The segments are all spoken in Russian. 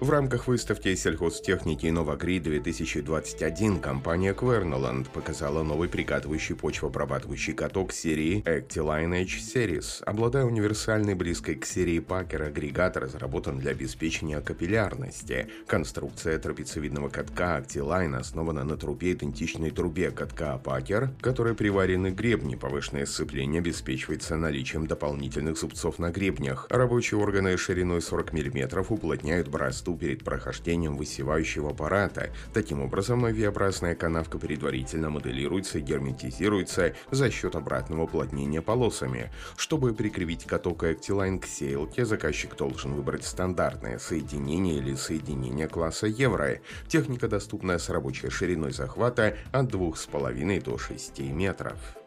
В рамках выставки сельхозтехники «Новагри-2021» компания Querneland показала новый прикатывающий почвообрабатывающий каток серии Actiline H Series. Обладая универсальной близкой к серии Packer агрегат разработан для обеспечения капиллярности. Конструкция трапециевидного катка Actiline основана на трубе, идентичной трубе катка Packer, которой приварены гребни. Повышенное сцепление обеспечивается наличием дополнительных зубцов на гребнях. Рабочие органы шириной 40 мм уплотняют борозду мосту перед прохождением высевающего аппарата. Таким образом, V-образная канавка предварительно моделируется и герметизируется за счет обратного уплотнения полосами. Чтобы прикрепить каток Actiline к сеялке, заказчик должен выбрать стандартное соединение или соединение класса Евро. Техника доступна с рабочей шириной захвата от 2,5 до 6 метров.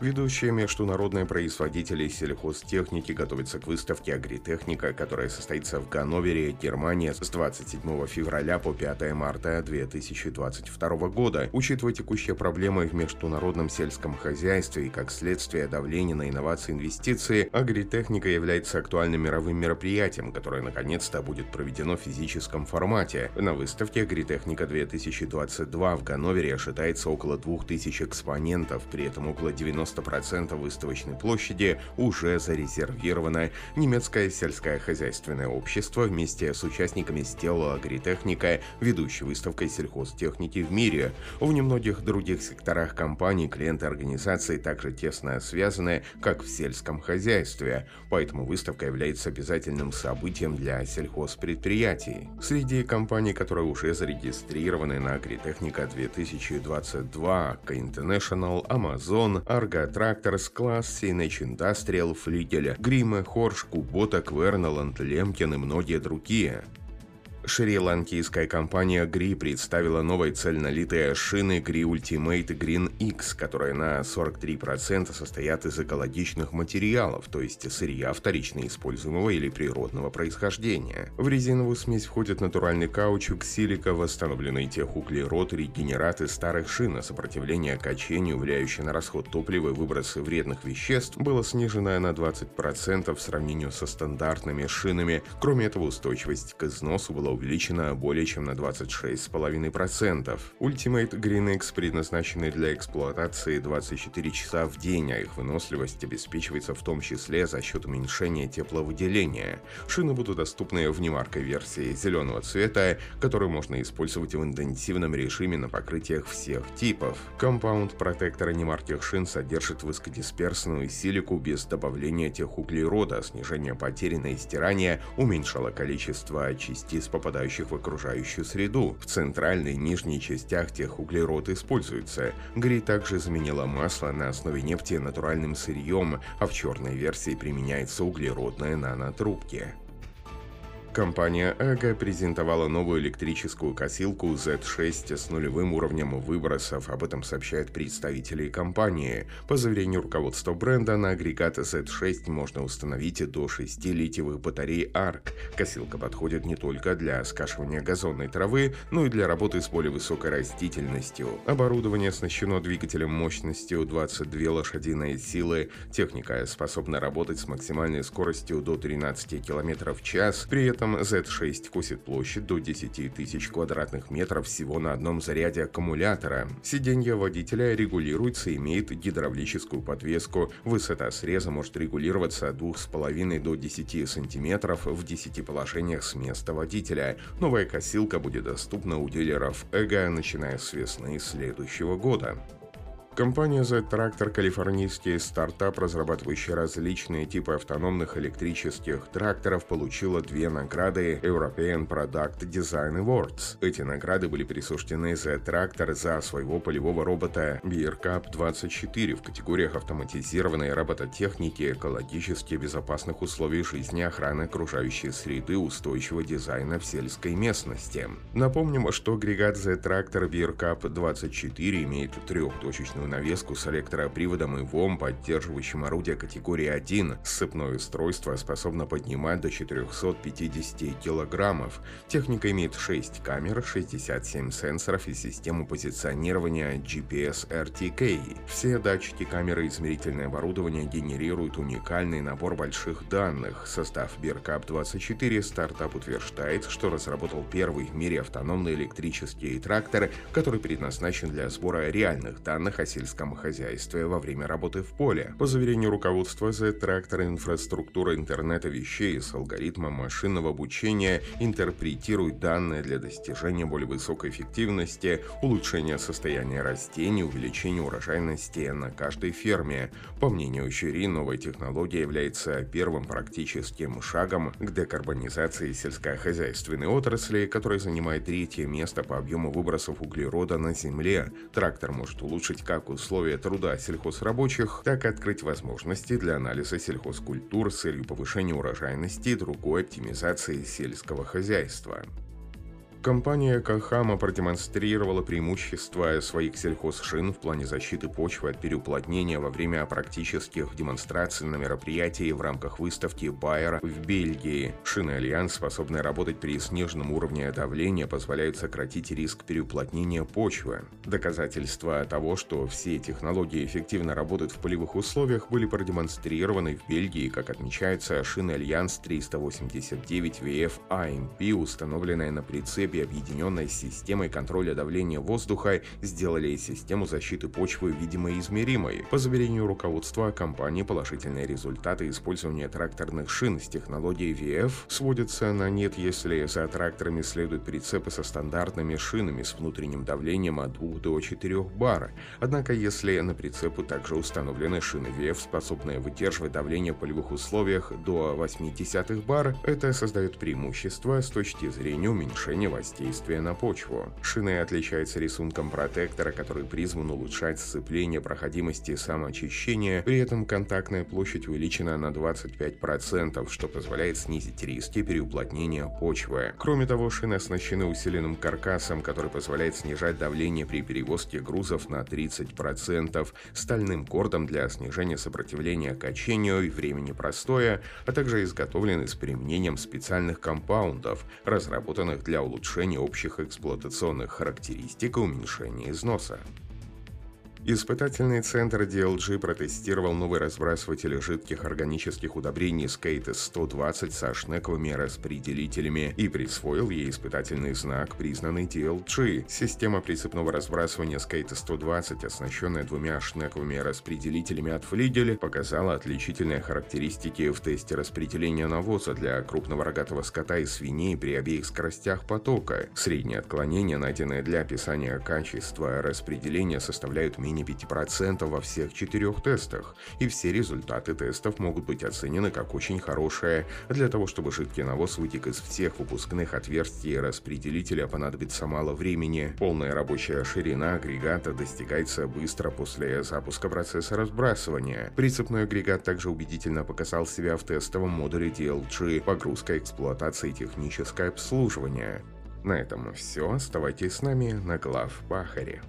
Ведущие международные производители сельхозтехники готовятся к выставке «Агритехника», которая состоится в Ганновере, Германия с 27 февраля по 5 марта 2022 года. Учитывая текущие проблемы в международном сельском хозяйстве и как следствие давления на инновации и инвестиции, агритехника является актуальным мировым мероприятием, которое наконец-то будет проведено в физическом формате. На выставке «Агритехника 2022» в Ганновере ожидается около 2000 экспонентов, при этом около 90 90% выставочной площади уже зарезервировано. Немецкое сельское хозяйственное общество вместе с участниками сделало агритехника ведущей выставкой сельхозтехники в мире. В немногих других секторах компании клиенты организации также тесно связаны, как в сельском хозяйстве, поэтому выставка является обязательным событием для сельхозпредприятий. Среди компаний, которые уже зарегистрированы на Агритехника 2022, International, Amazon, Argo Трактор, Класс, Синэч Индастриал, Флигеля, Грима, Хорш, Кубота, Квернеланд, Лемкин и многие другие. Шри-ланкийская компания GRI представила новые цельнолитые шины GRI Ultimate Green X, которые на 43% состоят из экологичных материалов, то есть сырья вторично используемого или природного происхождения. В резиновую смесь входит натуральный каучук, силика, восстановленный техуглерод, регенераты старых шин, а сопротивление качению, влияющее на расход топлива и выбросы вредных веществ, было снижено на 20% в сравнении со стандартными шинами. Кроме этого, устойчивость к износу была увеличена более чем на 26,5%. Ultimate Green X предназначены для эксплуатации 24 часа в день, а их выносливость обеспечивается в том числе за счет уменьшения тепловыделения. Шины будут доступны в немаркой версии зеленого цвета, которую можно использовать в интенсивном режиме на покрытиях всех типов. Компаунд протектора немарких шин содержит высокодисперсную силику без добавления техуглерода, снижение потери на истирание уменьшало количество частиц по попадающих в окружающую среду. В центральной нижней частях техуглерод используется. Гри также заменила масло на основе нефти натуральным сырьем, а в черной версии применяется углеродные нанотрубки. Компания АГА презентовала новую электрическую косилку Z6 с нулевым уровнем выбросов. Об этом сообщают представители компании. По заверению руководства бренда, на агрегат Z6 можно установить до 6 литиевых батарей ARC. Косилка подходит не только для скашивания газонной травы, но и для работы с более высокой растительностью. Оборудование оснащено двигателем мощностью 22 лошадиные силы. Техника способна работать с максимальной скоростью до 13 км в час. При этом этом Z6 косит площадь до 10 тысяч квадратных метров всего на одном заряде аккумулятора. Сиденье водителя регулируется и имеет гидравлическую подвеску. Высота среза может регулироваться от 2,5 до 10 сантиметров в 10 положениях с места водителя. Новая косилка будет доступна у дилеров Эго, начиная с весны следующего года. Компания Z-Tractor – калифорнийский стартап, разрабатывающий различные типы автономных электрических тракторов, получила две награды European Product Design Awards. Эти награды были присуждены Z-Tractor за своего полевого робота BearCap 24 в категориях автоматизированной робототехники, экологически безопасных условий жизни, охраны окружающей среды, устойчивого дизайна в сельской местности. Напомним, что агрегат Z-Tractor BearCap 24 имеет трехточечную навеску с электроприводом и ВОМ, поддерживающим орудие категории 1. Сцепное устройство способно поднимать до 450 килограммов. Техника имеет 6 камер, 67 сенсоров и систему позиционирования GPS RTK. Все датчики камеры и измерительное оборудование генерируют уникальный набор больших данных. Состав BearCap-24 стартап утверждает, что разработал первый в мире автономный электрический трактор, который предназначен для сбора реальных данных о сельском хозяйстве во время работы в поле. По заверению руководства Z-трактор инфраструктура интернета вещей с алгоритмом машинного обучения интерпретирует данные для достижения более высокой эффективности, улучшения состояния растений, увеличения урожайности на каждой ферме. По мнению Щери, новая технология является первым практическим шагом к декарбонизации сельскохозяйственной отрасли, которая занимает третье место по объему выбросов углерода на Земле. Трактор может улучшить как условия труда сельхозрабочих, так и открыть возможности для анализа сельхозкультур с целью повышения урожайности и другой оптимизации сельского хозяйства. Компания Йокохама продемонстрировала преимущества своих сельхозшин в плане защиты почвы от переуплотнения во время практических демонстраций на мероприятии в рамках выставки Байера в Бельгии. Шины Альянс, способные работать при сниженном уровне давления, позволяют сократить риск переуплотнения почвы. Доказательства того, что все технологии эффективно работают в полевых условиях, были продемонстрированы в Бельгии, как отмечается шины Альянс 389 VF AMP, установленная на прицепе цепи, объединенной системой контроля давления воздуха, сделали систему защиты почвы видимой и измеримой. По заверению руководства компании, положительные результаты использования тракторных шин с технологией VF сводятся на нет, если за тракторами следуют прицепы со стандартными шинами с внутренним давлением от 2 до 4 бар. Однако, если на прицепы также установлены шины VF, способные выдерживать давление в полевых условиях до 0,8 бар, это создает преимущество с точки зрения уменьшения воздействия на почву. Шины отличаются рисунком протектора, который призван улучшать сцепление, проходимость и самоочищение, при этом контактная площадь увеличена на 25%, что позволяет снизить риски переуплотнения почвы. Кроме того, шины оснащены усиленным каркасом, который позволяет снижать давление при перевозке грузов на 30%, стальным кордом для снижения сопротивления качению и времени простоя, а также изготовлены с применением специальных компаундов, разработанных для улучшения улучшения общих эксплуатационных характеристик и уменьшения износа. Испытательный центр DLG протестировал новый разбрасыватель жидких органических удобрений Skate 120 со шнековыми распределителями и присвоил ей испытательный знак, признанный DLG. Система прицепного разбрасывания Skate 120, оснащенная двумя шнековыми распределителями от Флигель, показала отличительные характеристики в тесте распределения навоза для крупного рогатого скота и свиней при обеих скоростях потока. Среднее отклонение, найденное для описания качества распределения, составляют менее менее 5% во всех четырех тестах, и все результаты тестов могут быть оценены как очень хорошие. Для того, чтобы жидкий навоз вытек из всех выпускных отверстий распределителя понадобится мало времени. Полная рабочая ширина агрегата достигается быстро после запуска процесса разбрасывания. Прицепной агрегат также убедительно показал себя в тестовом модуле DLG «Погрузка, эксплуатация и техническое обслуживание». На этом все. Оставайтесь с нами на глав Бахаре.